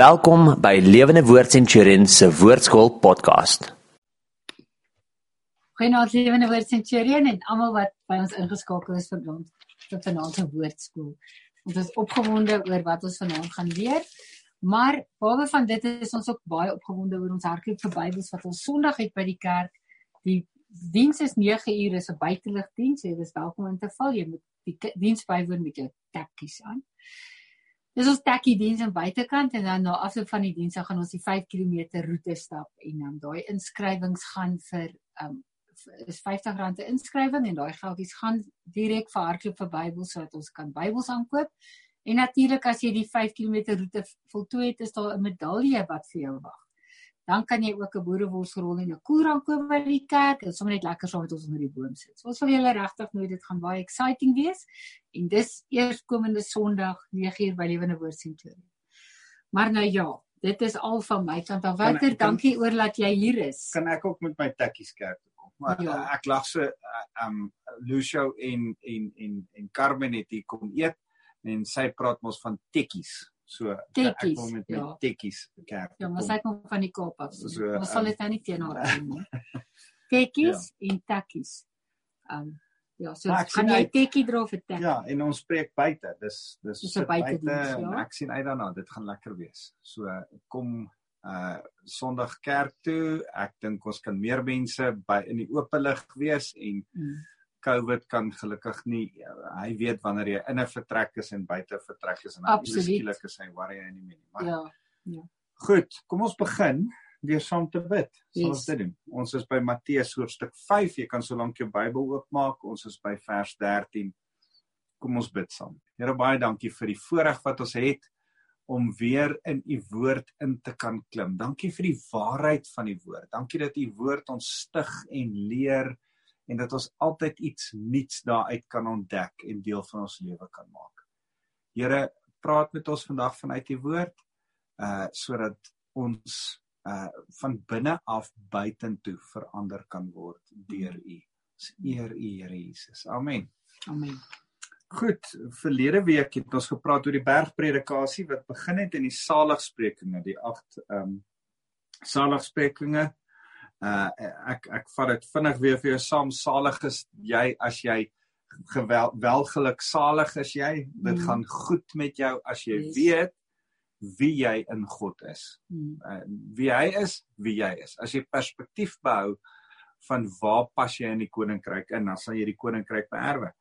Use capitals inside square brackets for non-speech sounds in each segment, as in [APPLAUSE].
Welkom by Lewende Woord Centurion se Woordskool podcast. Goeienaand Lewende Woord Centurion en almal wat by ons ingeskakel is vir ons vir vanaand se woordskool. Ons is opgewonde oor wat ons vanaand gaan leer. Maar behalwe van dit is ons ook baie opgewonde oor ons hardloop vir Bybels wat ons Sondag het by die kerk. Die diens is 9 uur is 'n buitelug diens. Jy is welkom in te val. Jy moet die diens bywoon met jou tekkies aan. Dis ons tekkie diens aan buitekant en dan na afloop van die diens gaan ons die 5 km roete stap en dan daai inskrywings gaan vir um is R50 'n inskrywing en daai geldjies gaan direk vir hardloop vir Bybels sodat ons kan Bybels aankoop. En natuurlik as jy die 5 km roete voltooi het, is daar 'n medalje wat vir jou wag dan kan jy ook 'n boereworsrol en 'n koelrank koop by die kerk en sommer net lekker saam met ons onder die boom sit. So ons wil julle regtig nou dit gaan baie exciting wees en dis eerskomende Sondag 9uur by Lewende Woord Centurion. Maar nou ja, dit is al van my kant af. Watter dankie oor dat jy hier is. Kan ek ook met my tekkies kerk toe kom? Maar ja. ek lag so uh, um Lucio en en en en Carmen het hier kom eet en sy praat mos van tekkies. So tekkies, ek kom met ja. tekkies kerk. Ja, maar sy kom van die Kaap af. So, so ons sal dit nou nie teenoor doen nie. Tekkies ja. en tekkies. Um ja, so kan jy tekkie dra vir tekkie? Ja, en ons spreek buite. Dis dis so buite. Ja. Ek sien uit daarna, dit gaan lekker wees. So kom uh Sondag kerk toe. Ek dink ons kan meer mense by in die oop lig wees en mm COVID kan gelukkig nie hy weet wanneer jy in 'n vertrek is en buite vertrek is en dan skielik is hy worry hy nie meer nie. Maar ja. Ja. Goed, kom ons begin deur saam te bid. Sal yes. ons dit doen? Ons is by Matteus hoofstuk 5. Jy kan solank jou Bybel oopmaak. Ons is by vers 13. Kom ons bid saam. Here baie dankie vir die voorreg wat ons het om weer in u woord in te kan klim. Dankie vir die waarheid van die woord. Dankie dat u woord ons stig en leer en dat ons altyd iets nuuts daaruit kan ontdek en deel van ons lewe kan maak. Here, praat met ons vandag vanuit u woord uh sodat ons uh van binne af buitentoe verander kan word deur u. Ons eer u Here Jesus. Amen. Amen. Goed, verlede week het ons gepraat oor die bergpredikasie wat begin het in die saligsprekinge, die 8 ehm um, saligsprekinge uh ek ek vat dit vinnig weer vir jou saam salig is jy as jy gewel welgeluk salig is jy dit mm. gaan goed met jou as jy yes. weet wie jy in God is mm. uh, wie hy is wie jy is as jy perspektief behou van waar pas jy in die koninkryk in dan sal jy die koninkryk beerwe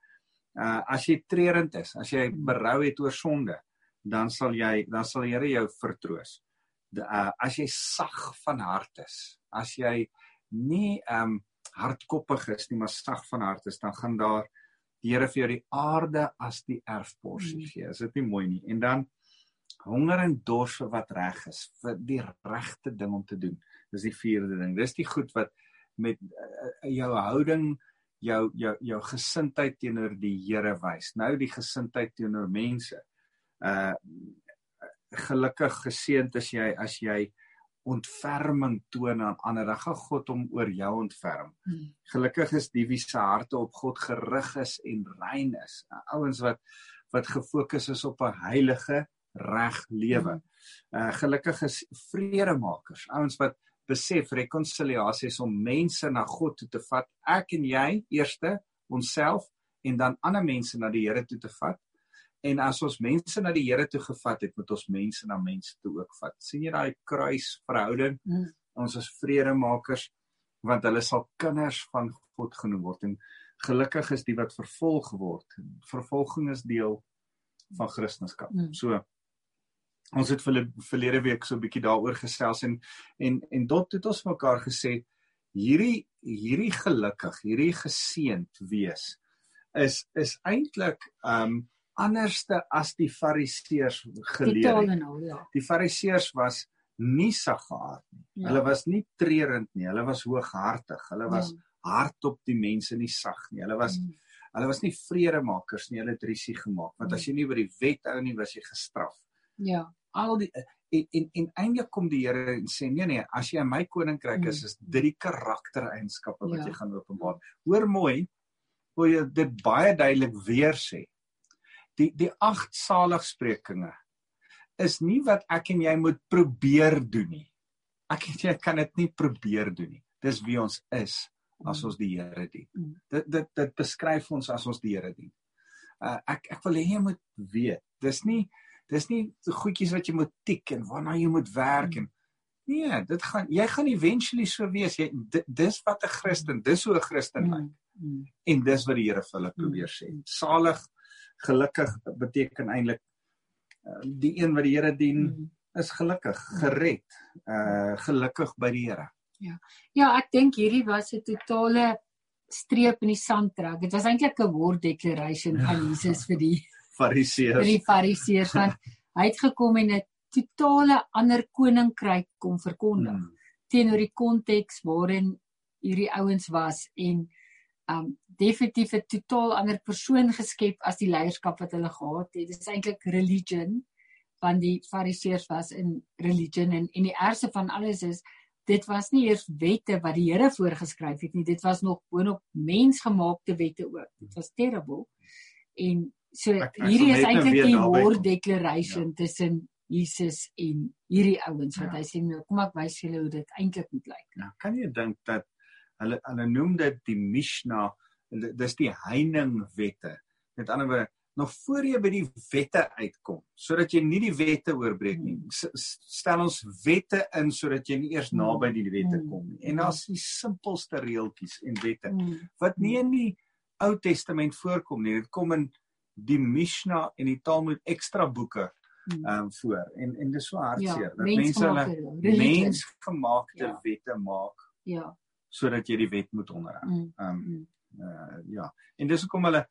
uh as jy treurend is as jy mm. berou het oor sonde dan sal jy dan sal die Here jou vertroos de, uh, as jy sag van hart is as jy nie ehm um, hardkoppig is nie maar sag van hart is dan gaan daar die Here vir jou die aarde as die erfporsie mm. gee. Is dit nie mooi nie? En dan honger en dors vir wat reg is vir die regte ding om te doen. Dis die vierde ding. Dis die goed wat met uh, jou houding jou jou jou gesindheid teenoor die Here wys. Nou die gesindheid teenoor mense. Uh gelukkig geseënd is jy as jy ontferming toon aan ander. Dan gaan God hom oor jou ontferm. Hmm. Gelukkig is die wie se harte op God gerig is en rein is. Ouens wat wat gefokus is op 'n heilige reg lewe. Uh gelukkig is vredemakers. Ouens wat besef rekonsiliasie is om mense na God toe te vat. Ek en jy eerste onsself en dan ander mense na die Here toe te vat En as ons mense na die Here toe gevat het, moet ons mense na mense toe ook vat. sien jy daai kruisverhouding? Mm. Ons is vredemakers want hulle sal kinders van God genoem word en gelukkig is die wat vervolg word. Vervolging is deel van Christendom. Mm. So ons het vir verlede week so 'n bietjie daaroor gesels en en en dit het ons mekaar gesê hierdie hierdie gelukkig, hierdie geseënd wees is is eintlik um anderste as die fariseërs geleer het. Nou, ja. Die fariseërs was nie sagaard nie. Ja. Hulle was nie treurend nie. Hulle was hooghartig. Hulle was ja. hard op die mense nie sag nie. Hulle was mm. hulle was nie vredemakers nie. Hulle het risie gemaak. Want as mm. jy nie by die wet hou nie, was jy gestraf. Ja. Al die en en, en eintlik kom die Here en sê nee nee, as jy in my koninkryk is, mm. is drie karaktereienskappe wat ja. jy gaan openbaar. Hoor mooi, hoe jy dit baie duidelik weer sê die die agt saligsprekinge is nie wat ek en jy moet probeer doen nie. Ek en jy kan dit nie probeer doen nie. Dis wie ons is as ons die Here dien. Mm. Dit dit dit beskryf ons as ons die Here dien. Uh, ek ek wil hê jy moet weet. Dis nie dis nie goedjies wat jy moet tik en waarna jy moet werk en nee, dit gaan jy gaan eventually so wees. Jy di- dis wat 'n Christen, dis hoe 'n Christen lyk. Mm, mm, En dis wat die Here vir hulle probeer sê. Salig, gelukkig beteken eintlik uh, die een wat die Here dien mm. is gelukkig, gered, uh gelukkig by die Here. Ja, ek dink hierdie was 'n totale streep in die sand trek. Dit was eintlik 'n war declaration Ja. van Jesus vir die [LAUGHS] vir Fariseërs. die fariseërs want hy het gekom en 'n totale ander koninkryk kom verkondig Mm, teenoor die konteks waarin hierdie ouens was en um definitief 'n totaal ander persoon geskep as die leierskap wat hulle gehad het. Dit is eintlik religion want die fariseërs was in religion en en die ergste van alles is dit was nie eers wette wat die Here voorgeskryf het nie. Dit was nog boonop mensgemaakte wette ook. Dit was terrible. En so Ek- ek hierdie is nou eintlik die war declaration ja. tussen Jesus en hierdie ouens wat Ja. hy sê nou kom ek wys julle hoe dit eintlik moet lyk. Nou, kan jy dink dat hulle hulle noem dit die Mishnah, dis die heininwette. Met ander woorde, nog voor jy by die wette uitkom, sodat jy nie die wette oorbreek nie. Stel ons wette in sodat jy nie eers naby die wette kom nie. En daar's die simpelste reeltjies en wette Mm. wat nie in die Ou Testament voorkom nie. Dit kom in die Mishnah en die Talmud ekstra boeke Mm. ehm um, voor. En en dis so hartseer Ja, dat mense hulle mensgemaakte mensgemaakte Ja. wette maak Ja. Sodat jy die wet moet onderhou. Mm. Ehm um, uh, ja. En dis hoekom hulle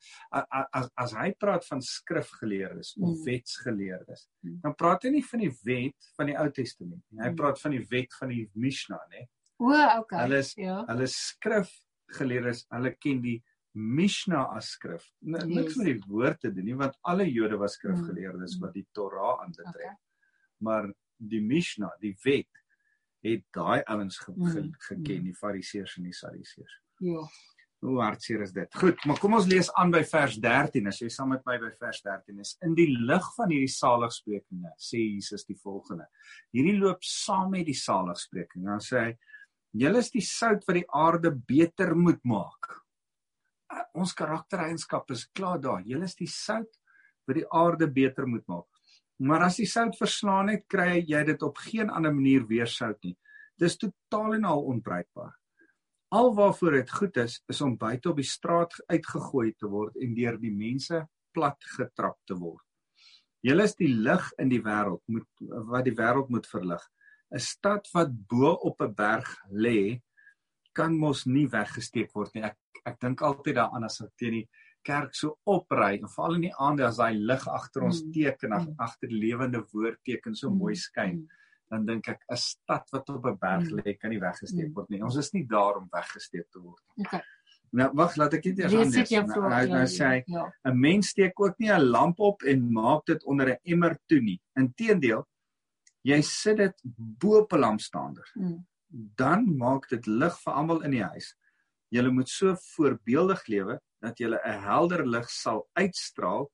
as as hy praat van skrifgeleerdes of Mm. wetsgeleerdes, Mm. dan praat hy nie van die wet van die Ou Testament nie. Hy praat van die wet van die Mishnah, né? O, okay. Hulle is ja. hulle skrifgeleerdes, hulle ken die Mishnah as skrif. N niks Yes. met die woord te doen nie, want alle Jode was skrifgeleerdes Mm. wat die Torah aanbetref. Okay. Maar die Mishnah, die wet, het daai ouens ge Mm. ge geken, Mm. die Fariseërs en die Sadduseërs. Ja. Hoe hartseer is dit? Goed, maar kom ons lees aan by vers 13. As jy saam met my by vers 13 is. In die lig van hierdie saligsprekinge sê Jesus die volgende. Hierdie loop saam met die saligsprekinge. Dan sê hy: "Julle is die sout wat die aarde beter moet maak." Ons karaktereienskappe is klaar daar. Julle is die sout wat die aarde beter moet maak. Maar as die sout verslaan het, kry jy dit op geen ander manier weer sout nie. Dis totaal en al onbruikbaar. Al waarvoor dit goed is, is om buite op die straat uitgegooi te word en deur die mense plat getrap te word. Julle is die lig in die wêreld moet wat die wêreld moet verlig. 'n Stad wat bo op 'n berg lê, kan mos nie weggesteek word nie. Ek ek dink altyd daaraan as ek teen die kerk so opry en veral in die aande as daai lig agter ons Mm. teken Mm. agter die lewende woord teken so Mm. mooi skyn dan dink ek 'n stad wat op 'n berg Mm. lê kan nie weggesteek Mm. word nie. Ons is nie daar om weggesteek te word nie. Okay. Nou wag, laat ek dit eers jou Nou, nou, nou sê hy, ja. 'n mens steek ook nie 'n lamp op en maak dit onder 'n emmer toe nie. Inteendeel, jy sit dit bo op 'n lampstander. Mm. Dan maak dit lig vir almal in die huis. Julle moet so voorbeeldig lewe dat julle 'n helder lig sal uitstraal.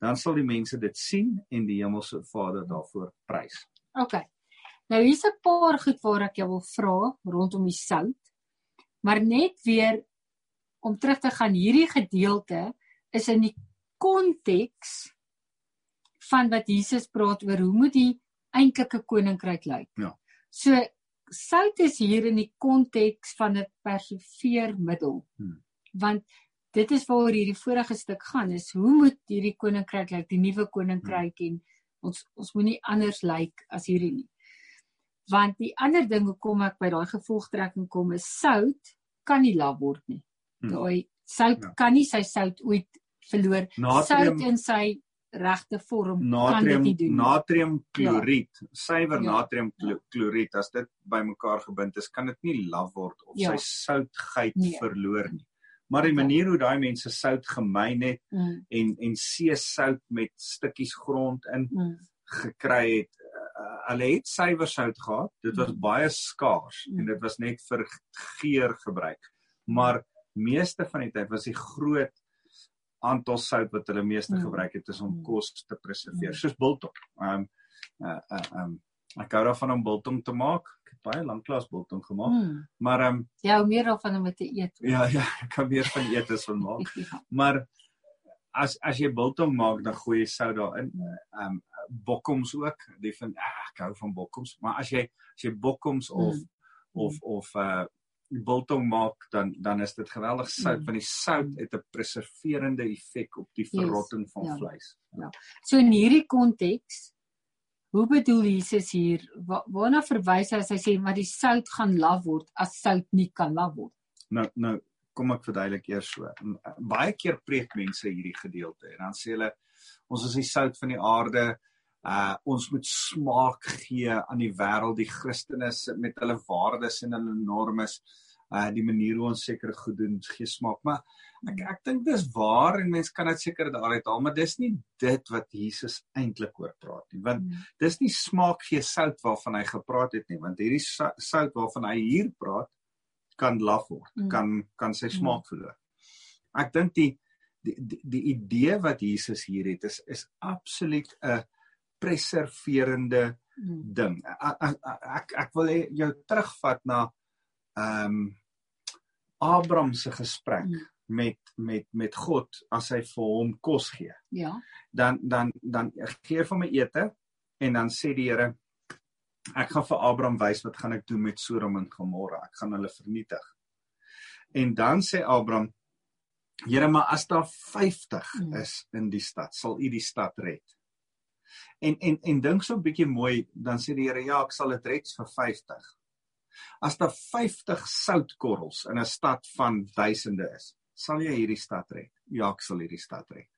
Dan sal die mense dit sien en die hemelse Vader daarvoor prys. Okay. Nou hier's 'n paar goed waar ek jou wil vra rondom die sout. Maar net weer om terug te gaan hierdie gedeelte is in die konteks van wat Jesus praat oor hoe moet die eintlike koninkryk lyk. Ja. So sout is hier in die konteks van 'n persifeermiddel. Hmm. Want dit is waaroor hierdie vorige stuk gaan is hoe moet hierdie koninkryk lyk, die nuwe koninkryk Hmm. en ons ons moenie anders lyk as hierdie nie. Want die ander ding hoekom ek by daai gevolgtrekking kom is sout kan nie laf word nie. Hmm. Daai sout Ja. kan nie sy sout ooit verloor. Natrium Sout in sy regte vorm kan dit natrium nie doen. nie. natriumkloried, suiwer Ja. natriumkloried as dit bymekaar gebind is, kan dit nie laf word of Ja. sy soutgeit Nee. verloor nie. Maar die manier hoe daai mense sout gemyn het Mm, en en seesout met stukkies grond in mm, gekry het, uh, hulle het suiwer sout gehad. Dit was Mm. baie skaars Mm. en dit was net vir geur gebruik. Maar meeste van die tyd was die groot aantal sout wat hulle meeste Mm. gebruik het is om Mm. kos te preserveer, Mm. soos biltong. Um uh uh um ek hou daarvan om biltong te maak. Baie lank klas biltong gemaak. Mm. Maar um Ja, hoe meer daarvan om dit te eet. ja ja, ek kan meer van eet as van maak. [LAUGHS] Ja. Maar as as jy biltong maak, dan gooi jy sout daarin. Um bokkoms ook. Die van ah, ek hou van bokkoms, maar as jy as jy bokkoms of Mm. of of uh biltong maak dan dan is dit geweldig sout Mm. want die sout het 'n preserverende effek op die Yes, verrotting van ja. vleis. So in hierdie konteks hoe bedoel Jesus hier wa, waarna verwys hy as hy sê maar die sout gaan laf word as sout nie kan laf word. Nou nou kom ek verduidelik eers so. Baie keer preek mense hierdie gedeelte en dan sê hulle ons is die sout van die aarde. Uh ons moet smaak gee aan die wêreld, die Christene met hulle waardes en hulle normes. Uh die manier hoe ons sekere goed doen gee smaak. Maar ek ek dink dis waar en mense kan dit seker daaruit haal, maar dis nie dit wat Jesus eintlik oor praat nie. Want Mm. dis nie smaak gee sout waarvan hy gepraat het nie, want hierdie sout waarvan hy hier praat kan laf word, Mm. kan kan sy smaak verloor. Ek dink die die die, die idee wat Jesus hier het is is absoluut 'n preserverende ding. Ek ek ek, wil jou terugvat na ehm um, Abraham se gesprek Mm. met met met God as hy vir hom kos gee Ja. dan dan dan gee vir my ete en dan sê die Here ek gaan vir Abraham wys wat gaan ek doen met Sodom en Gomorra ek gaan hulle vernietig en dan sê Abraham Here maar as daar 50 Mm. is in die stad sal u die stad red en en en dink so 'n bietjie mooi dan sê die Here ja ek sal dit red vir 50 as daar 50 soutkorrels in 'n stad van duisende is sal jy hierdie stad red ja ek sal hierdie stad red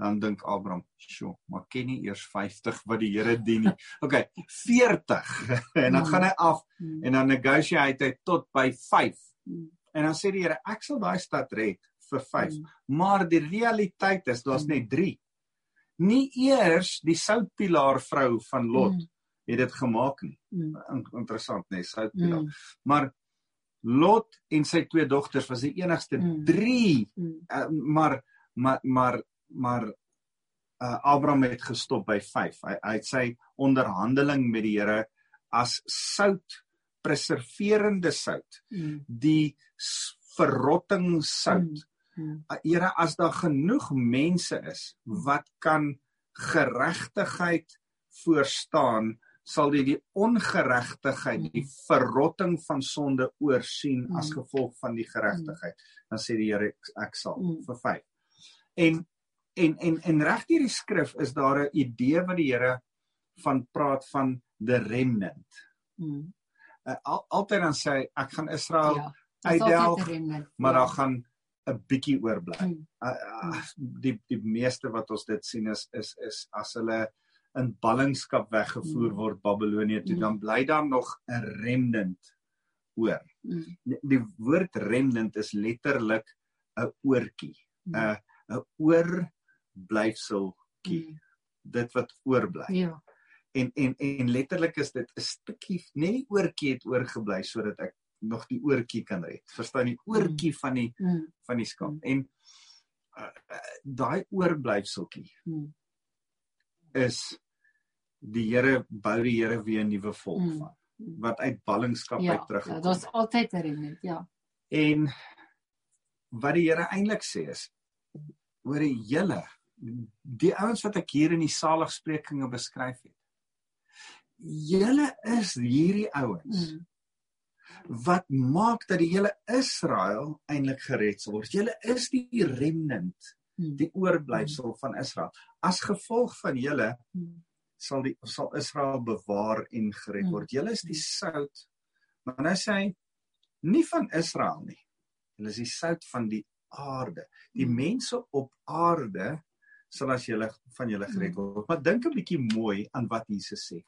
dan dink Abraham, "Sjoe, maar ken nie eers 50 wat die Here dien nie." [LAUGHS] Okay, 40. [LAUGHS] en dan gaan hy af Mm. en dan negotiate hy tot by 5. Mm. En dan sê die Here, "Ek sal daai stad red vir 5." Mm. Maar die realiteit is daar's net 3. Nie eers die soutpilaar vrou van Lot Mm. Het dit gemaak nie. Mm. In- Interessant, nee, soutpilaar. Mm. Maar Lot en sy twee dogters was die enigste Mm. 3 Mm. uh, maar maar maar maar uh, Abraham het gestop by 5. Hy hy het sy onderhandeling met die Here as sout preserverende sout, Mm. die verrotting sout. Mm. Uh, Here, as daar genoeg mense is wat kan geregtigheid voorstaan, sal jy die ongeregtigheid, die verrotting van sonde oorsien as Mm. gevolg van die geregtigheid. Dan sê die Here ek, sal Mm. vir 5. En en en en reg hierdie skrif is daar 'n idee wat die Here van praat van the remnant. Mm. Uh, al, altyd dan sê hy ek gaan Israel, Ja. uitdelg, maar ja. daar gaan 'n bietjie oorbly. Mm. Uh, uh, die die meeste wat ons dit sien is is is as hulle in ballingskap weggevoer Mm. word Babelonie toe, Mm. dan bly daar nog 'n remnant oor. Mm. Die, woord remnant is letterlik 'n oortjie. 'n 'n oorblyfseltjie, dit wat oorbly. Ja. En en en letterlik is dit 'n stukkie, net oortjie het oorgebly sodat ek nog die oortjie kan red. Verstaan die oortjie van die van die skaap. Mm. En uh, uh, daai oorblyfseltjie Mm. Is die Here bou die Here weer 'n nuwe volk Mm. van wat uit ballingskap Ja, uit ja, teruggekom daar's altyd 'n remnant, ja. En wat die Here eintlik sê is oor die julle die ouens wat ek hier in die saligsprekinge beskryf het. Julle is hierdie ouens Mm. wat maak dat die hele Israel eintlik gered sal word. Julle is die remnant. Die oorblyfsel van Israel. As gevolg van julle Mm. sal die sal Israel bewaar en gered Mm. word. Julle is die sout. Maar nou sê hy nie van Israel nie. Julle is die sout van die aarde. Die mense op aarde sal as julle van julle gered word. Maar dink 'n bietjie mooi aan wat Jesus sê.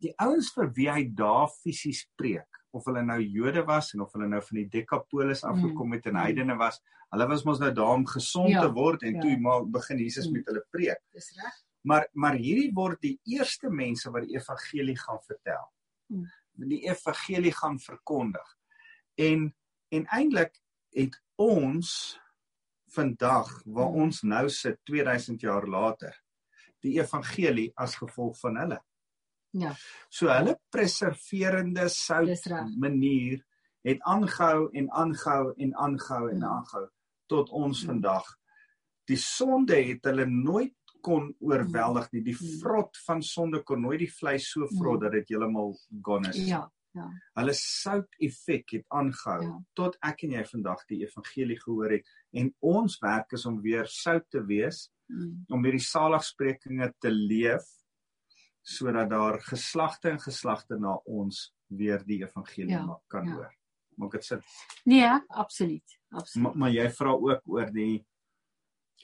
Die ouens vir wie hy daar fisies preek, of hulle nou Jode was en of hulle nou van die Dekapolis afgekom het en Mm. heidene was, hulle was mos nou daar om gesond Ja, te word en ja. toe maar begin Jesus Mm. met hulle preek. Dis reg. Maar maar hierdie word die eerste mense wat die evangelie gaan vertel. Mm. Die evangelie gaan verkondig. En en eintlik het ons vandag waar Mm. ons nou sit 2000 jaar later, die evangelie as gevolg van hulle. Ja. So hulle preserverende sout manier het aangehou en aangehou en aangehou en Mm. aangehou tot ons Mm. vandag. Die sonde het hulle nooit kon oorweldig nie. Die Mm. vrot van sonde kon nooit die vleis so vrot Mm. dat dit heeltemal gone is. Ja, ja. Hulle sout effek het aangehou Ja. tot ek en jy vandag die evangelie gehoor het en ons werk is om weer sout te wees Mm. om hierdie saligsprekinge te leef sodat daar geslagte en geslagte na ons weer die evangelie Ja, ja, kan ja. hoor. Maak dit sin. Nee, absoluut. Maar, Absoluut. maar jy vra ook oor die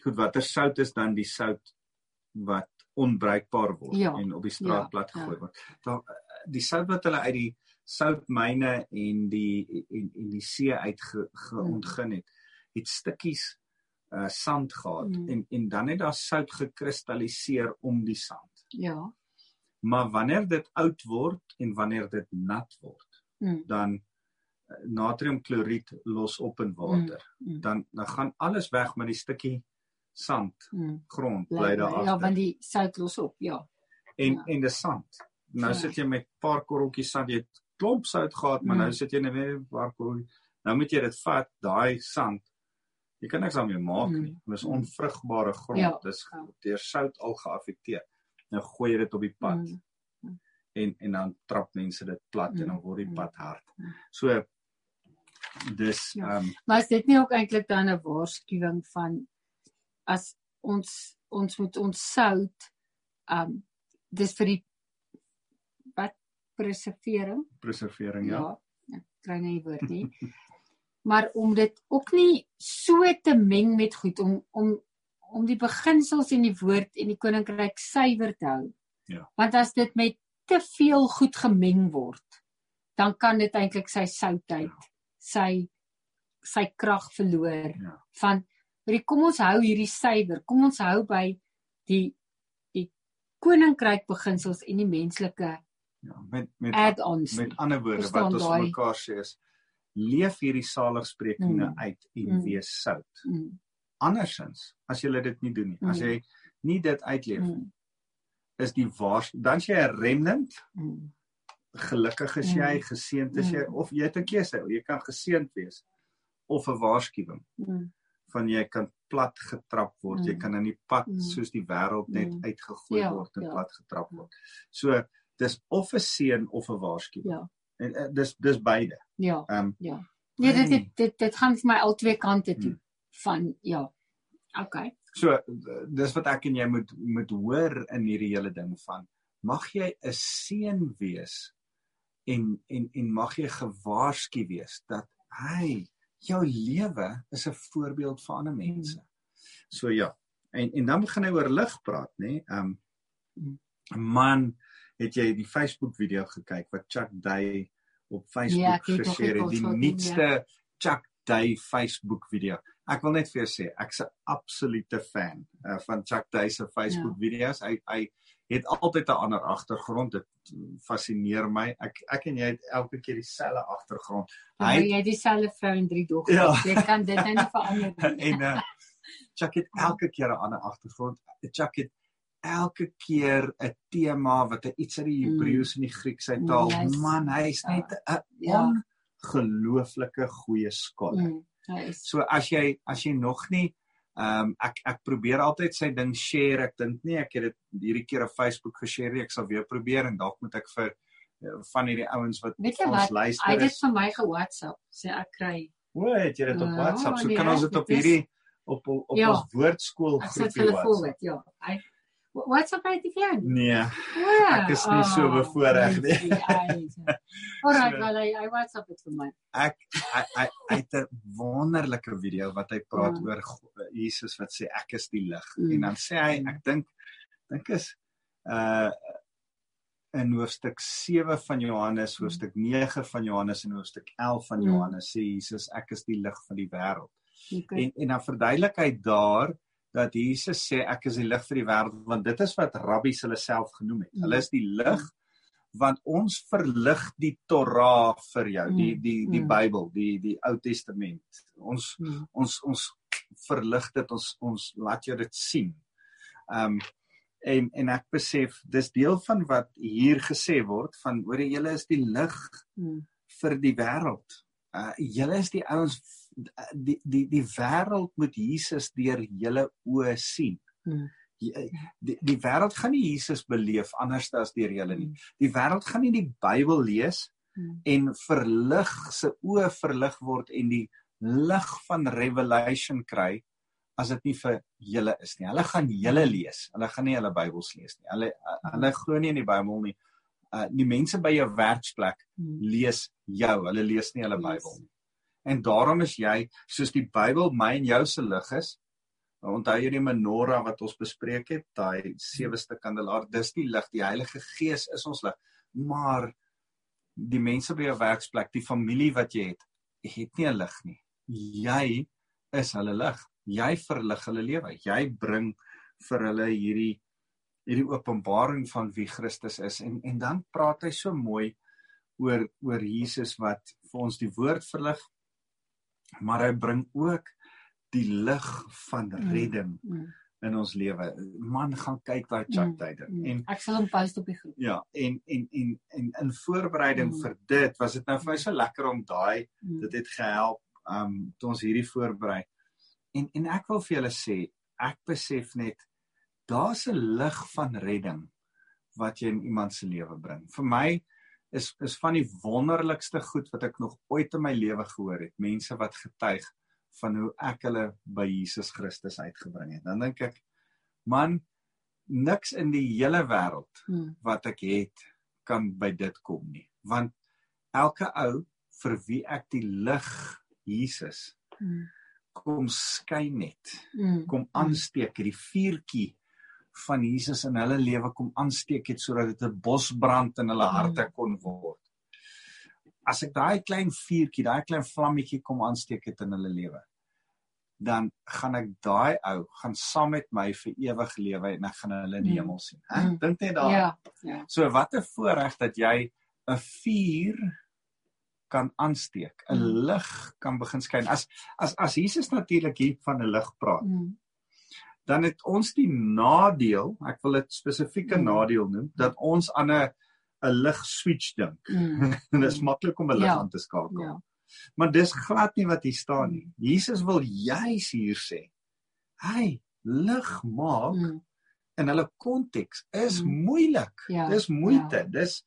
goed watter sout is dan die sout wat onbruikbaar word Ja, en op die straat ja, plat ja. gegooi word. Daar die sout wat hulle uit die soutmyne en die en, en die see uit ge, ge Mm. ontgin het, het stukkies uh sand gehad Mm. en en dan het daar sout gekristalliseer om die sand. Ja. Maar wanneer dit oud word en wanneer dit nat word, Mm. dan uh, natriumkloried los op in water. Mm. Dan dan gaan alles weg met die stukkie sand, Mm. grond Bly bly daar Ja, agter. want die sout los op, ja. en ja. en dis sand. Nou Ja. sit jy met 'n paar korreltjies sand, jy het klomp sout gehad, maar Mm. nou sit jy net met 'n paar korreltjies. Nou moet jy dit vat, daai sand. Jy kan niks daarmee maak Mm. nie. Dis onvrugbare grond. Ja. Dis Ja. deur sout al geaffekteer. Nou gooi jy dit op die pad. Mm. en en dan trap mense dit plat Mm, en dan word die mm, pad hard. mm. So dis Ja. ehm um, Maar is dit nie ook eintlik dan 'n waarskuwing van as ons ons moet ons sout um dis vir die wat preservering? preservering ja. Ja, ek kry nie die woord nie. [LAUGHS] maar om dit ook nie so te meng met goed om om om die beginsels in die woord en die koninkryk suiwer te hou. Ja. Want as dit met te veel goed gemeng word, dan kan dit eintlik sy southeid, sy sy krag verloor Ja. van maar kom ons hou hierdie suiwer. Kom ons hou by die die koninkryk beginsels en die menslike Ja, met met add-ons. met ander woorde wat ons mekaar sê is leef hierdie saligsprekinge Mm. uit en Mm. wees sout. Mm, Andersins, as jy dit nie doen nie, as Mm. jy nie dit uitleef nie, mm, is die waars dan jy 'n remnant, mm. gelukkig is jy, geseënd is jy of jy het 'n keuse, jy kan geseënd wees of 'n waarskuwing van jy kan plat getrap word, jy kan in die pad soos die wêreld net uitgegooi Ja, word en ja. plat getrap word. So dis of 'n seën of 'n waarskuwing. Ja, En uh, dis dis beide. ja, Ehm um, ja. Nee, dit Nee. dit dit, dit gaan vir my al twee kante toe Mm. van ja. Okay. So uh, dis wat ek en jy moet moet hoor in hierdie hele ding van mag jy 'n seën wees en en en mag jy gewaarsku wees dat hy jou lewe is 'n voorbeeld vir ander mense. So ja. En en dan begin hy oor lig praat, nê? Ehm Mm. man, het jy die Facebook video gekyk wat Chuck Day op Ja, Facebook geshare nie het, die nuutste Chuck Day Facebook video. Ek wil net vir jou sê, ek's 'n absolute fan uh, van Chuck Day se Facebook video's. Hy hy het altyd 'n ander agtergrond. Dit fascineer my. Ek ek en jy het elke keer dieselfde agtergrond. Dan Hy- jy dieselfde vrou en drie dogters. Ja. Jy kan dit nou nie verander [LAUGHS] en uh, Chuck het elke keer 'n ander agtergrond. Chuck het elke keer 'n tema wat hy iets uit die Mm. Hebreëus en die Grieks Mm, uithaal. hy's- Man, hy's net 'n Ja. ongelooflike goeie skolar. Mm, hy is So as jy as jy nog nie ehm um, ek ek probeer altyd sy ding share. Ek dink nie ek het dit hierdie keer op Facebook geshare nie. Ek sal weer probeer en dalk moet ek vir uh, van hierdie ouens wat Weet ons wat? Hy luister het dit vir my ge-WhatsApp. Sê ek kry. O, het jy dit op Ja, WhatsApp? So nee, kan ons dit op hierdie op op, op Ja. ons woordskool Ek groepie WhatsApp. ja. Hy WhatsApp het jy vir jou? Nee, Ja. Ek is nie so bevoorreg nie. [LAUGHS] Alright, So- wel hy hy WhatsApp dit vir my. ek hy hy hy het 'n wonderlike video wat hy praat Ja. oor Jesus wat sê ek is die lig. Mm. En dan sê hy ek dink dink is uh in hoofstuk 7 van Johannes, hoofstuk 9 van Johannes en hoofstuk 11 van Mm. Johannes sê Jesus ek is die lig van die wêreld. Okay. En en dan verduidelik hy daar dat Jesus sê ek is die lig vir die wêreld want dit is wat rabbies hulle self genoem het. Hulle is die lig want ons verlig die Torah vir jou, die Mm. die die Mm. Bybel, die die Ou Testament. Ons Mm. ons ons verlig dit ons ons laat jou dit sien. Ehm um, En en ek besef dis deel van wat hier gesê word van hoor jy julle is die lig vir die wêreld. Uh julle is die ouens die die die wêreld moet Jesus deur julle oë sien. Mm. Jy- Die die wêreld gaan nie Jesus beleef anders as deur julle nie. Mm. Die wêreld gaan nie die Bybel lees Mm. en verlig se oë verlig word en die lig van revelation kry as dit nie vir julle is nie. Hulle gaan julle lees. Hulle gaan nie hulle Bybels lees nie. Hulle hulle glo nie in die Bybel nie. Uh die mense by jou werksplek lees jou. Hulle lees nie hulle Bybel nie. En daarom is jy soos die Bybel my en jou se lig is. Onthou jy die menorah wat ons bespreek het, daai seweste kandelaar, dis die lig, die Heilige Gees is ons lig. Maar die mense by jou werksplek, die familie wat jy het, het nie 'n lig nie. Jy is hulle lig. Jy verlig hulle lewe. Jy bring vir hulle hierdie hierdie openbaring van wie Christus is en en dan praat hy so mooi oor oor Jesus wat vir ons die woord verlig maar hy bring ook die lig van redding Mm. in ons lewe. Man gaan kyk daai chat Mm, Mm. en Ek sal hom post op die groep. ja, en en en en in voorbereiding Mm. vir dit was dit nou vir my so lekker om daai Mm. dit het gehelp um toe ons hierdie voorberei. En en ek wil vir julle sê, ek besef net daar's 'n lig van redding wat jy in iemand se lewe bring. Vir my is is van die wonderlikste goed wat ek nog ooit in my lewe gehoor het, mense wat getuig van hoe ek hulle by Jesus Christus uitgebring het. Dan dink ek, man, niks in die hele wêreld Mm. wat ek het kan by dit kom nie. Want elke ou vir wie ek die lig Jesus Mm. kom skyn net, Mm. kom aansteek, hierdie vuurtjie van Jesus in hulle lewe kom aansteek het sodat dit 'n bosbrand in hulle harte kon word. As ek daai klein vuurtjie, daai klein vlammetjie kom aansteek het in hulle lewe, dan gaan ek daai ou gaan saam met my vir ewig lewe en ek gaan hulle in die Mm. hemel sien. Hè? Mm. Dink net daar. Ja, ja. So wat 'n voorreg dat jy 'n vuur kan aansteek, 'n Mm. lig kan begin skyn. As as as Jesus natuurlik hier van 'n lig praat, Mm. Dan het ons die nadeel, ek wil dit spesifieke Mm. nadeel noem, dat ons aan 'n 'n lig switch dink. [LAUGHS] Mm. Dit is maklik om 'n lig Ja. aan te skakel. Ja. Maar dis glad nie wat hier staan nie. Jesus wil juis hier sê, hy lig maak Mm. in hulle konteks is Mm. moeilik. Ja, Dis moeite, ja. dis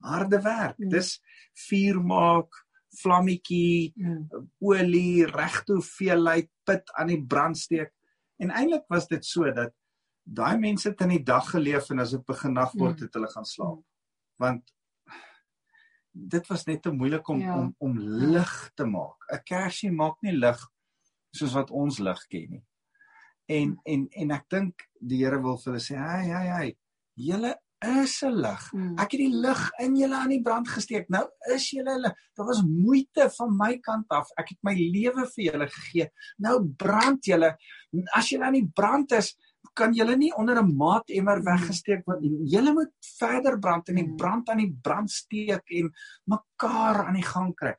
harde werk. Mm. Dis vuur maak, vlammetjie, Mm. olie, regte hoeveelheid pit aan die brand steek. En eintlik was dit so dat daai mense het in die dag geleef en as dit begin nag word Mm. het hulle gaan slaap. Want dit was net te moeilik om Ja. om om lig te maak. 'n Kersie maak nie lig soos wat ons lig ken nie. En en en ek dink die Here wil vir hulle sê, "Hey, hey, hey, julle is 'n lig. Mm. Ek het die lig in julle aan die brand gesteek. Nou is julle lig. Daar was moeite van my kant af. Ek het my lewe vir julle gegee. Nou brand julle. As julle aan die brand is, kan julle nie onder 'n maatemmer weggesteek word nie. Julle moet verder brand en die Mm. brand aan die brand steek en mekaar aan die gang kry.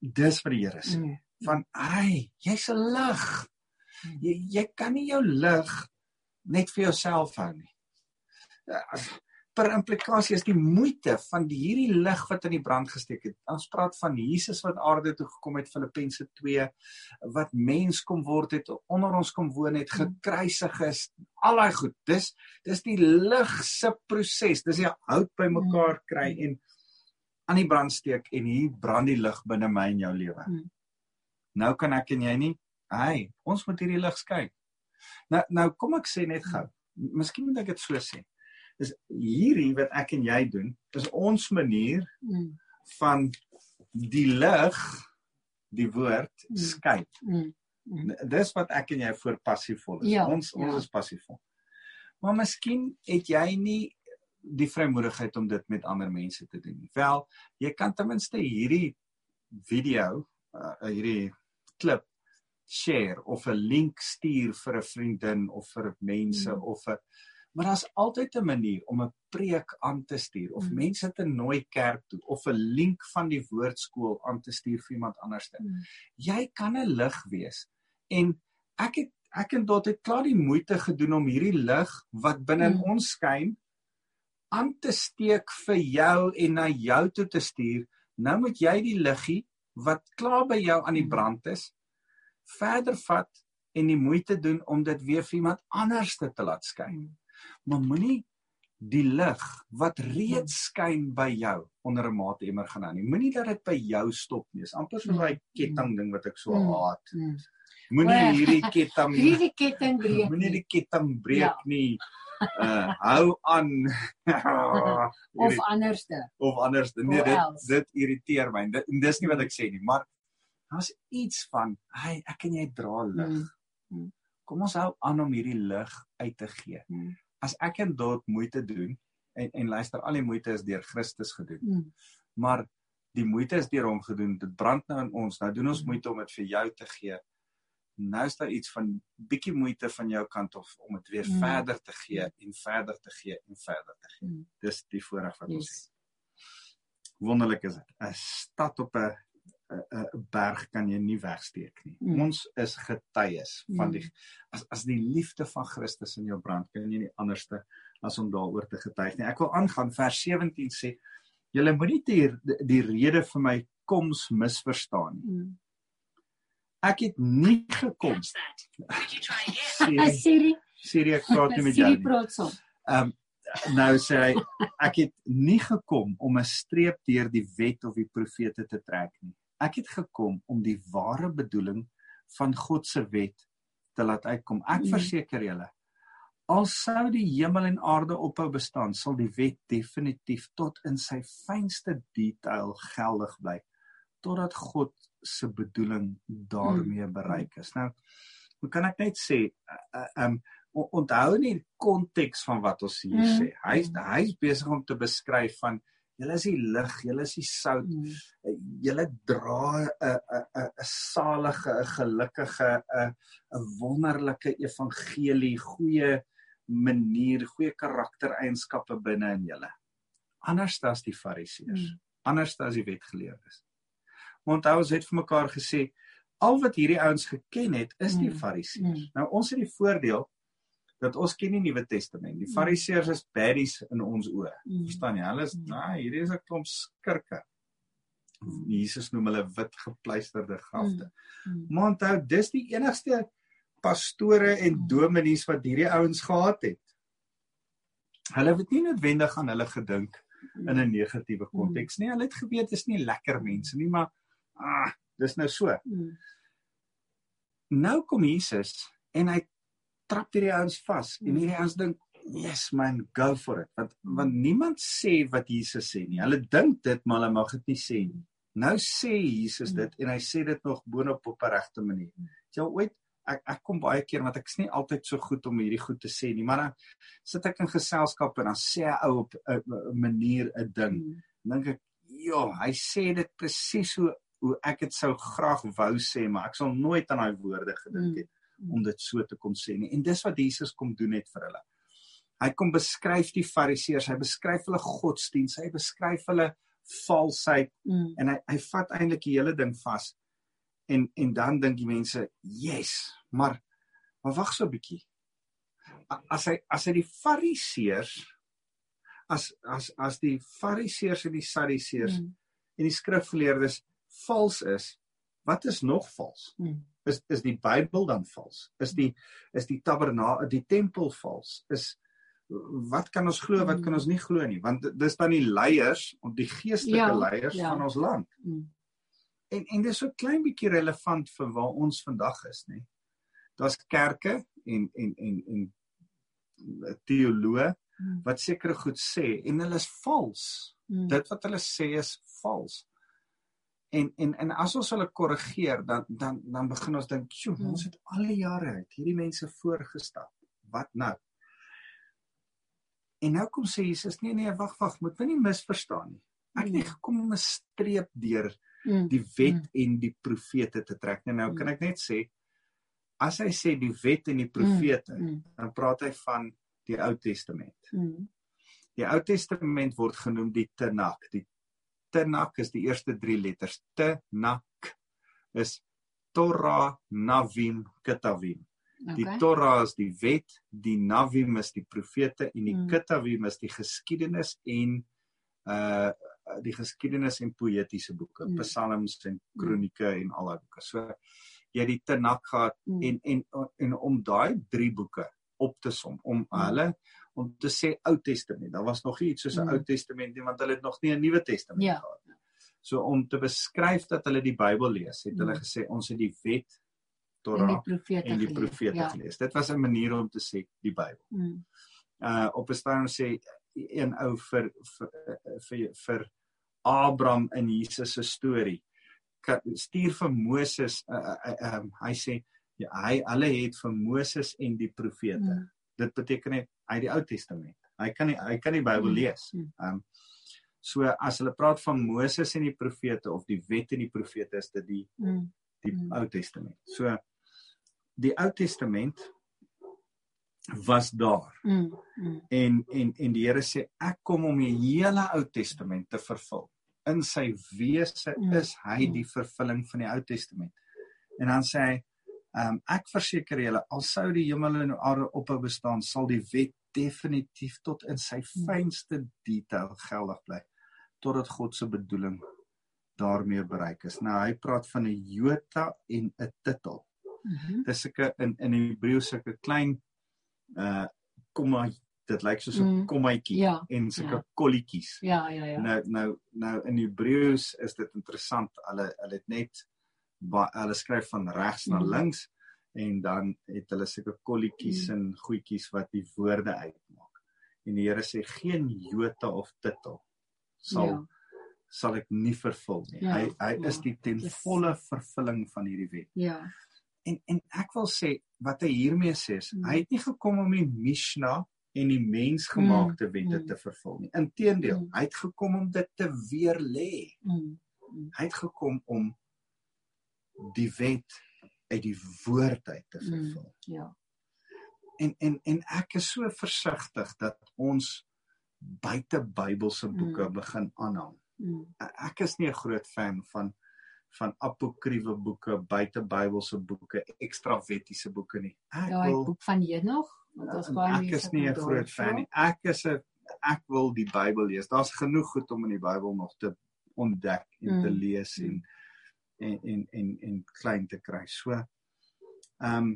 Dis vir die Here sê. Mm. Van, "Hey, jy's 'n lig. Mm. Jy jy kan nie jou lig net vir jouself hou nie. Per implikasie is die moeite van die hierdie lig wat in die brand gesteek het. Ons praat van Jesus wat aarde toe gekom het Filippense 2 wat mens kom word het, onder ons kom woon het, gekruisig is, al daai goed. Dis dis die lig se proses. Dis die hout bymekaar kry en aan die brand steek en hier brand die lig binne my en jou lewe. Mm. Nou kan ek en jy nie, hey, ons moet hierdie lig skyn. Nou nou kom ek sê net gou. Miskien moet ek dit so sê. Is hierdie wat ek en jy doen, is ons manier Mm. van die lig, die woord Mm. skyn. Mm. Mm. Dis wat ek en jy voor passievol is. Ja, ons ja. ons is passievol. Maar miskien het jy nie die vrymoedigheid om dit met ander mense te doen. Wel, jy kan ten minste hierdie video, uh, hierdie klip share of 'n link stuur vir 'n vriendin of vir mense Mm. of 'n maar daar's altyd 'n manier om 'n preek aan te stuur of Mm. mense te nooi kerk toe of 'n link van die woordskool aan te stuur vir iemand anderste Mm. jy kan 'n lig wees. En ek het ek en Dot het klaar die moeite gedoen om hierdie lig wat binne in Mm. ons skyn aan te steek vir jou en na jou toe te stuur. Nou moet jy die liggie wat klaar by jou aan die Mm. brand is, verder vat en die moeite doen om dit weer vir iemand anders te laat skyn. Maar moenie die lig wat reeds skyn by jou onder 'n maatemmer gaan aan nie. Moenie dat dit by jou stop nie. Dis amper soos daai ketting ding wat ek so Mm. haat. Mm. Moenie hierdie ketting [LAUGHS] Hierdie ketting breek. [LAUGHS] moenie die ketting breek Ja. nie. Uh hou aan. [LAUGHS] of anderste. of anders nee dit dit irriteer my. Dit dis nie wat ek sê nie, maar daar's iets van, hey, ek en jy dra lig. Mm. Kom ons hou aan om hierdie lig uit te gee. Mm. As ek en Dot moeite doen en en luister, al die moeite is deur Christus gedoen. Mm. Maar die moeite is deur hom gedoen. Dit brand nou in ons. Nou doen ons Mm. moeite om dit vir jou te gee. Nou is daar iets van bietjie moeite van jou kant of om dit weer Mm. verder te gee en verder te gee en verder te gee. Mm. Dis die voorreg wat ons het. Yes. wonderlik is dit. 'n Stad op 'n 'n berg kan jy nie wegsteek nie. Mm. Ons is getuies van Mm. die as as die liefde van Christus in jou brand, kan jy nie anderste as om daaroor te getuig nie. Ek wil aangaan vers 17 sê, julle moenie die die rede vir my koms misverstaan nie. Mm. Ek het nie gekom. [LAUGHS] Siri, Siri, Siri ek praat nie met jou Siri nie. praat som. Ehm nou sê hy ek het nie gekom om 'n streep deur die wet of die profete te trek nie. Ek het gekom om die ware bedoeling van God se wet te laat uitkom. Ek Mm. verseker julle al sou die hemel en aarde ophou bestaan, sal die wet definitief tot in sy fynste detail geldig bly totdat God se bedoeling daarmee bereik is. Nou, hoe kan ek net sê, uh, uh, um onthou nie die konteks van wat ons hier Mm. sê. Hy's hy's besig om te beskryf van julle is die lig, julle is die sout, Mm. julle dra 'n 'n 'n 'n salige, 'n gelukkige, 'n 'n wonderlike evangelie, goeie manier, goeie karaktereienskappe binne in julle. Anders as die fariseërs, Mm. anders as die wetgeleerdes. Maar onthou ons het vir mekaar gesê al wat hierdie ouens geken het is die Mm. fariseërs. Mm. Nou ons het die voordeel dat ons ken die Nuwe Testament. Die Mm. fariseërs is baddies in ons oë. Mm. Verstaan jy? Hulle is Mm. nee, hierdie is 'n klomp skurke. Jesus noem hulle wit gepleisterde grafte. Maar onthou, dis die enigste pastore en dominees wat hierdie ouens gehad het. Hulle het nie noodwendig aan hulle gedink in 'n negatiewe konteks nie. Hulle het geweet dis nie lekker mense nie, maar ah, dis nou so. Nou kom Jesus en hy trap hierdie ouens vas en Mm. hierdie ouens dink, "Yes man, go for it." Want want niemand sê wat Jesus sê nie. Hulle dink dit, maar hulle mag dit nie sê nie. Nou sê Jesus Mm. dit en hy sê dit nog boonop op 'n regte manier. Jy al ooit ek ek kom baie keer want ek's nie altyd so goed om hierdie goed te sê nie, maar dan sit ek in geselskap en dan sê 'n ou op 'n manier 'n ding. Mm. Dink ek, "Ja, hy sê dit presies hoe hoe ek dit sou graag wou sê, maar ek sal nooit aan daai woorde gedink Mm. Om dit so te kon sê nie. En dis wat Jesus kom doen het vir hulle. Hy kom beskryf die fariseërs, hy beskryf hulle godsdiens, hy beskryf hulle valsheid Mm. en hy hy vat eintlik die hele ding vas. En en dan dink die mense, "Yes, maar maar wag so 'n bietjie. As hy as hy die fariseërs as as as die fariseërs en die sadduseërs Mm. en die skrifgeleerdes vals is, wat is nog vals? Mm. Is is die Bybel dan vals? Is die is die tabernakel, die tempel vals? Is wat kan ons glo, wat kan ons nie glo nie? Want dis dan die leiers, die geestelike Ja, leiers ja. van ons land. Mm. En en dis so klein bietjie relevant vir waar ons vandag is, nê. Daar's kerke en en en en teoloë Mm. wat sekere goed sê en hulle is vals. Mm. Dit wat hulle sê is vals. En en en as ons hulle korrigeer, dan dan dan begin ons dink, "Sjoe, Mm. ons het al die jare uit hierdie mense voorgestap. Wat nou?" En nou kom sê Jesus, "Nee nee, wag wag, moet my nie misverstaan nie. Ek het nie Mm. gekom om 'n streep deur Mm. die wet en die profete te trek nie. Nou Mm. kan ek net sê as hy sê die wet en die profete, dan praat hy van die Ou Testament. Die Ou Testament word genoem die Tanakh. Die Tanakh is die eerste 3 letters. Tanakh is Torah, Navim, Ketavim. Die Okay. Torah is die wet, die Navim is die profete en die Mm. Ketavim is die geskiedenis en uh die geskiedenis en poëtiese boeke, Mm. psalms en kronieke en al daai boeke. So jy die Tanakh gehad Mm. en en en om daai drie boeke op te som om Mm. hulle om te sê Ou Testament. Daar was nog nie iets soos 'n Mm. Ou Testament nie want hulle het nog nie 'n Nuwe Testament Ja. gehad nie. So om te beskryf dat hulle die Bybel lees, het hulle Mm. gesê ons het die wet En die Torah profete en die gelees. profete ja. gelees. Dit was 'n manier om te sê die Bybel. Mm. Uh op 'n stadium sê een ou vir vir vir, vir Abraham in Jesus se storie stuur vir Moses uh, uh, uh, um, hy sê ja, hy hulle het vir Moses en die profete. Mm. Dit beteken net uit die Ou Testament. Hy kan nie hy kan die Bybel Mm. lees. Mm. Um so as hulle praat van Moses en die profete of die wet en die profete is dit die Mm. die. Ou Testament. So die Ou Testament was daar Mm. Mm. en en en die Here sê ek kom om die hele Ou Testament te vervul. In sy wese Mm. is hy Mm. die vervulling van die Ou Testament. En dan sê hy, ehm um, ek verseker julle, al sou die hemel en die aarde ophou bestaan, sal die wet definitief tot in sy Mm. fynste detail geldig bly totdat God se bedoeling daarmee bereik is. Nou hy praat van 'n jota en 'n titel. Mhm. Dis sulke in in Hebreëus sulke klein uh komma dit lyk soos 'n Mm. kommaatjie Ja. en sulke ja. kolletjies. Ja, ja, ja. Nou nou nou in Hebreëus is dit interessant. Hulle hulle het net hulle skryf van regs na Mm. links en dan het hulle sulke kolletjies Mm. en goedjies wat die woorde uitmaak. En die Here sê geen jota of titel sal Ja. sal ek nie vervul nie. Ja, hy hy ja. is die ten Dis- volle vervulling van hierdie wet. Ja. En en ek wil sê wat hy hiermee sê is Mm. hy het nie gekom om die Mishnah en die mensgemaakte wette mm. te vervul nie. Inteendeel, Mm. hy het gekom om dit te weer lê. Mm. Hy het gekom om die wet uit die woord uit te Mm. vervul. Ja. En en en ek is so versigtig dat ons buite Bybelse boeke Mm. begin aanhang. Mm. Ek is nie 'n groot fan van van apokriewe boeke, buite Bybelse boeke, ekstra wettiese boeke nie. Ek Ja, wil boek van Henog, want ons En baie ek is nie 'n groot fan nie. Ek is 'n ek wil die Bybel lees. Daar's genoeg goed om in die Bybel nog te ontdek en te Mm. lees en en en en en klein te kry. So ehm um,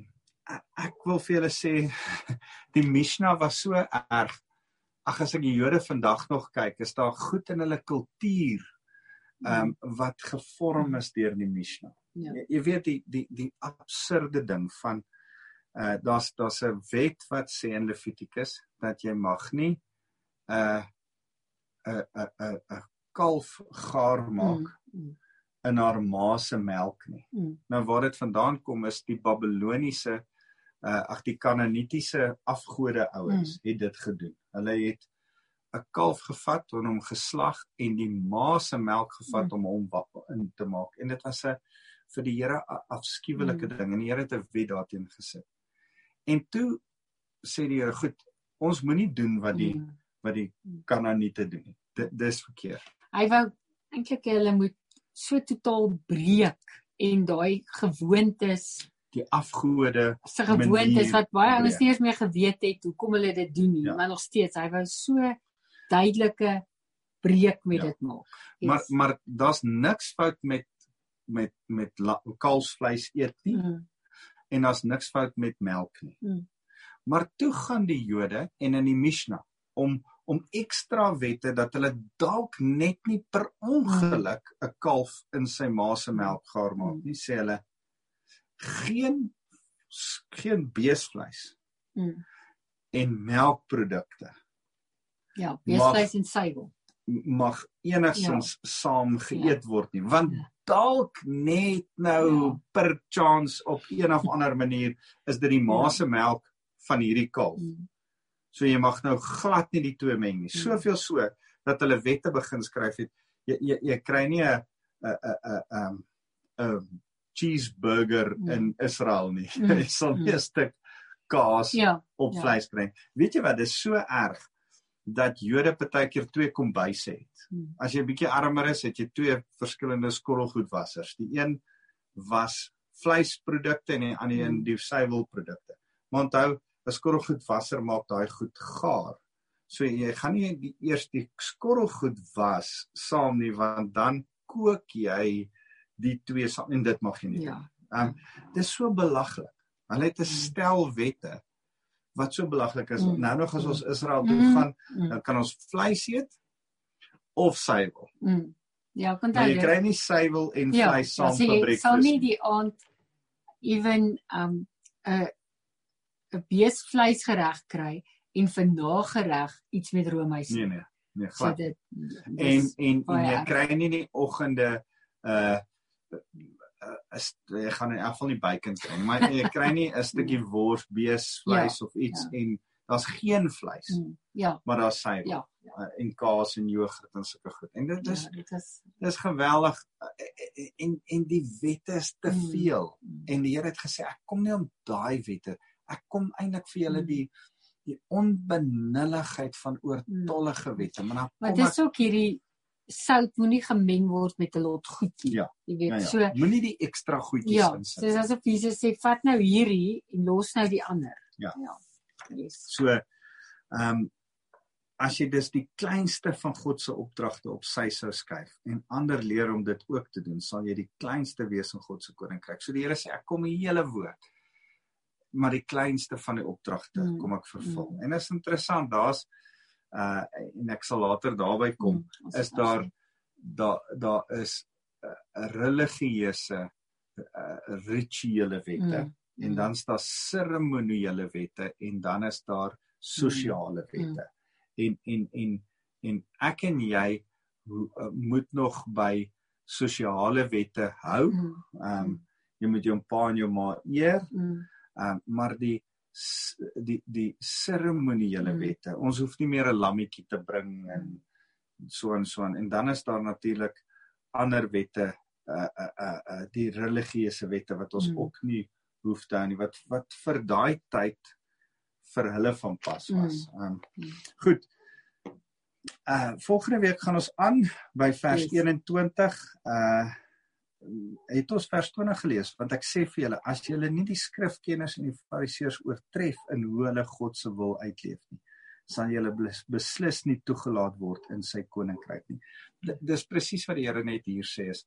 ek, wil vir julle sê [LAUGHS] die Mishnah was so erg. Ag as ek die Jode vandag nog kyk, is daar goed in hulle kultuur ehm um, wat gevorm is deur die Mishnah. Ja. Jy, jy weet die die die absurde ding van uh daar's daar's 'n wet wat sê in Levitikus dat jy mag nie 'n 'n 'n 'n 'n kalf gaar maak Mm. In haar ma se melk nie. Mm. Nou waar dit vandaan kom is die Babiloniese uh ag die Kanaanitiese afgode ouens mm. het dit gedoen. Hulle het 'n kalf gevat en hom geslag en die ma se melk gevat mm. om hom wa- in te maak. En dit was 'n vir die Here 'n afskuwelike mm. ding en die Here het 'n wet daarteen gesit. En toe sê die Here, goed, ons moenie doen wat die Mm. wat die Mm. Kanaaniete doen nie. Dit dis verkeerd. Hy wou eintlik hulle moet so totaal breek en daai gewoontes, Die afgode se gewoontes wat baie ouens breek. nie eens meer geweet het hoekom hulle dit doen nie, Ja. maar nog steeds, hy wou so duidelike breek met Ja. dit maak. Maar maar daar's niks fout met met met kalfsvleis eet nie mm. en daar's niks fout met melk nie. Mm. Maar toe gaan die Jode en in die Mishnah om om ekstra wette dat hulle dalk net nie per ongeluk 'n kalf in sy ma se melk gaar maak Mm. nie, sê hulle geen geen beesvleis Mm. en melkprodukte Ja, beesvleis en suiwel. mag enigsins ja. saam geëet ja. word nie want Ja. dalk net nou Ja. ja. per chance op een of ander manier is dit die ma Ja. se melk van hierdie kalf. Mm. So jy mag nou glad nie die twee meng nie. Ja. Soveel so dat hulle wette begin skryf het. Jy jy, jy kry nie 'n 'n 'n 'n 'n cheeseburger Mm. in Israel nie. Mm. [LAUGHS] Jy sal nie Mm. 'n stuk kaas Ja, op Ja. vleis kry. Weet jy wat, dis so erg dat Jode partykeer twee kombuise het. Mm. As jy bietjie armer is, het jy twee verskillende skottelgoedwassers. Die een was vleisprodukte en die ander een Mm. die suiwelprodukte. Maar onthou, 'n skorrelgoed wasser maak daai goed gaar. So jy gaan nie die eers die skorrelgoed was saam nie want dan kook jy die twee saam en dit mag jy nie. Ja. Ehm um, dis so belaglik. Hulle het 'n stel wette wat so belaglik is. Mm. Nou nog as ons Israel toe Mm. gaan, Mm. dan kan ons vleis eet of suiwel. Mm. Ja, kan Maar jy kry nie suiwel en Ja, vleis saam so vir jy breakfast. sal nie die aand ewen um 'n 'n beesvleisgereg kry en vir nagereg iets met roomys. Nee nee, nee, so glad. dit en en, en jy kry nie in die oggende uh uh, is jy gaan in elk geval nie bacon kry maar jy kry nie 'n [LAUGHS] stukkie wors, beesvleis of iets ja. en daar's geen vleis, Mm, Ja, maar daar's suiwel ja. uh, en kaas en jogurt en sulke goed. En dit is ja, dit is dis geweldig uh, en en die wette is te Mm. veel. mm, En die Here het gesê ek kom nie om daai wette. Ek kom eintlik vir julle Mm. die die onbenulligheid van oortollige wette, maar dan kom dit is ook hierdie sout moenie gemeng word met 'n lot goed nie. Ja, Jy weet, ja, ja. so moenie die ekstra goedjies ja, insit. soos asof Jesus sê vat nou hierdie en los nou die ander. Ja. Ja. Yes. So ehm um, as jy dus die kleinste van God se opdragte op sy sou skuif en ander leer om dit ook te doen, sal jy die kleinste wees in God se koninkryk. So die Here sê ek kom die hele woord maar die kleinste van die opdragte Mm, kom ek vervul. mm. En is interessant, daar's uh en ek sal later daarby kom. Mm, is daar daar daar is 'n uh, religieuse uh, rituele wette Mm, en mm. dan is daar seremoniele wette en dan is daar sosiale Mm. wette. En en en en ek en jy uh, moet nog by sosiale wette hou. Mm, Ehm um, jy moet jou pa en jou ma eer, mm, um, maar die die die seremoniele Mm. wette. Ons hoef nie meer 'n lammetjie te bring en so en so aan. en dan is daar natuurlik ander wette uh uh uh, uh die religieuse wette wat ons Mm. ook nie hoef te hou nie wat wat vir daai tyd vir hulle van pas was. Ehm um, Mm. goed. Uh volgende week gaan ons aan by vers Yes. 21. Uh het ons vers 20 gelees want ek sê vir julle as julle nie die skrifkenners en die fariseërs oortref in hoe hulle God se wil uitleef nie sal julle bes- beslis nie toegelaat word in sy koninkryk nie. Dis presies wat die Here net hier sê is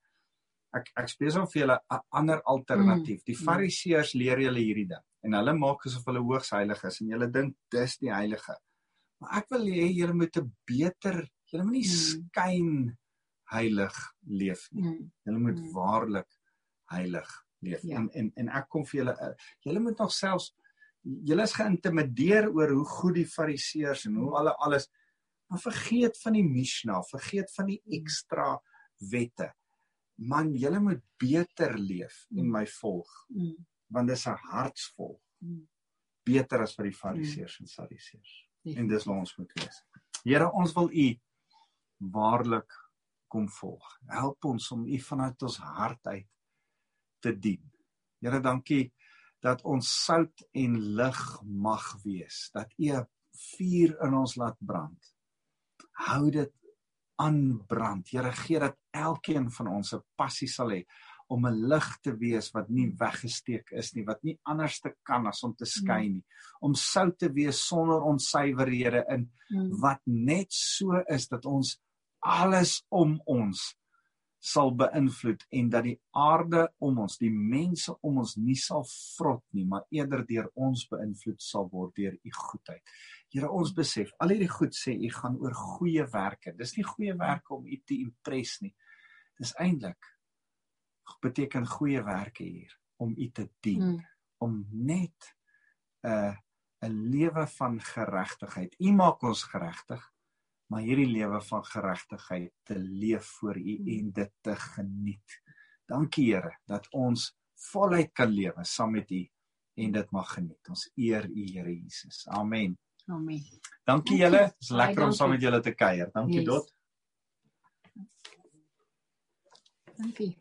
ek ek spesiaal vir julle 'n ander alternatief. Die Mm. fariseërs leer julle hierdie ding en hulle maak asof hulle hoogs heilig is en julle dink dis die heilige. Maar ek wil hê julle moet 'n beter, julle moenie Mm. skyn heilig leef nie. mm, Julle moet Mm. waarlik heilig leef. Ja. En en en ek kom vir julle uh, julle moet nog selfs julle is geïntimideer oor hoe goed die fariseërs en hoe hulle alles maar vergeet van die Mishnah, vergeet van die ekstra wette. Man, julle moet beter leef en Mm. my volg mm, want dis 'n hartsvol mm. beter as vir die fariseërs en sadiseërs. En dis waar ons moet wees. Here, ons wil U waarlik kom volg. Help ons om U vanuit ons hart uit te dien. Here, dankie dat ons sout en lig mag wees. Dat U 'n vuur in ons laat brand. Hou dit aanbrand. Here, gee dat elkeen van ons 'n passie sal hê om 'n lig te wees wat nie weggesteek is nie, wat nie anders te kan as om te skyn nie. Om sout te wees sonder onsuiverhede in Mm, wat net so is dat ons alles om ons sal beïnvloed en dat die aarde om ons, die mense om ons nie sal vrot nie, maar eerder deur ons beïnvloed sal word deur u goedheid. Here, ons besef, al hierdie goed sê u gaan oor goeie werke. Dis nie goeie werke om u te impress nie. Dis eintlik beteken goeie werke hier om u te dien mm, om net 'n uh, 'n lewe van geregtigheid. U maak ons geregtig, maar hierdie lewe van geregtigheid te leef voor U en dit te geniet. Dankie Here dat ons voluit kan lewe saam met U en dit mag geniet. Ons eer U Here Jesus. Amen. Amen. Dankie julle. Dit is lekker om saam met julle te kuier. Dankie Yes. Dot. Dankie.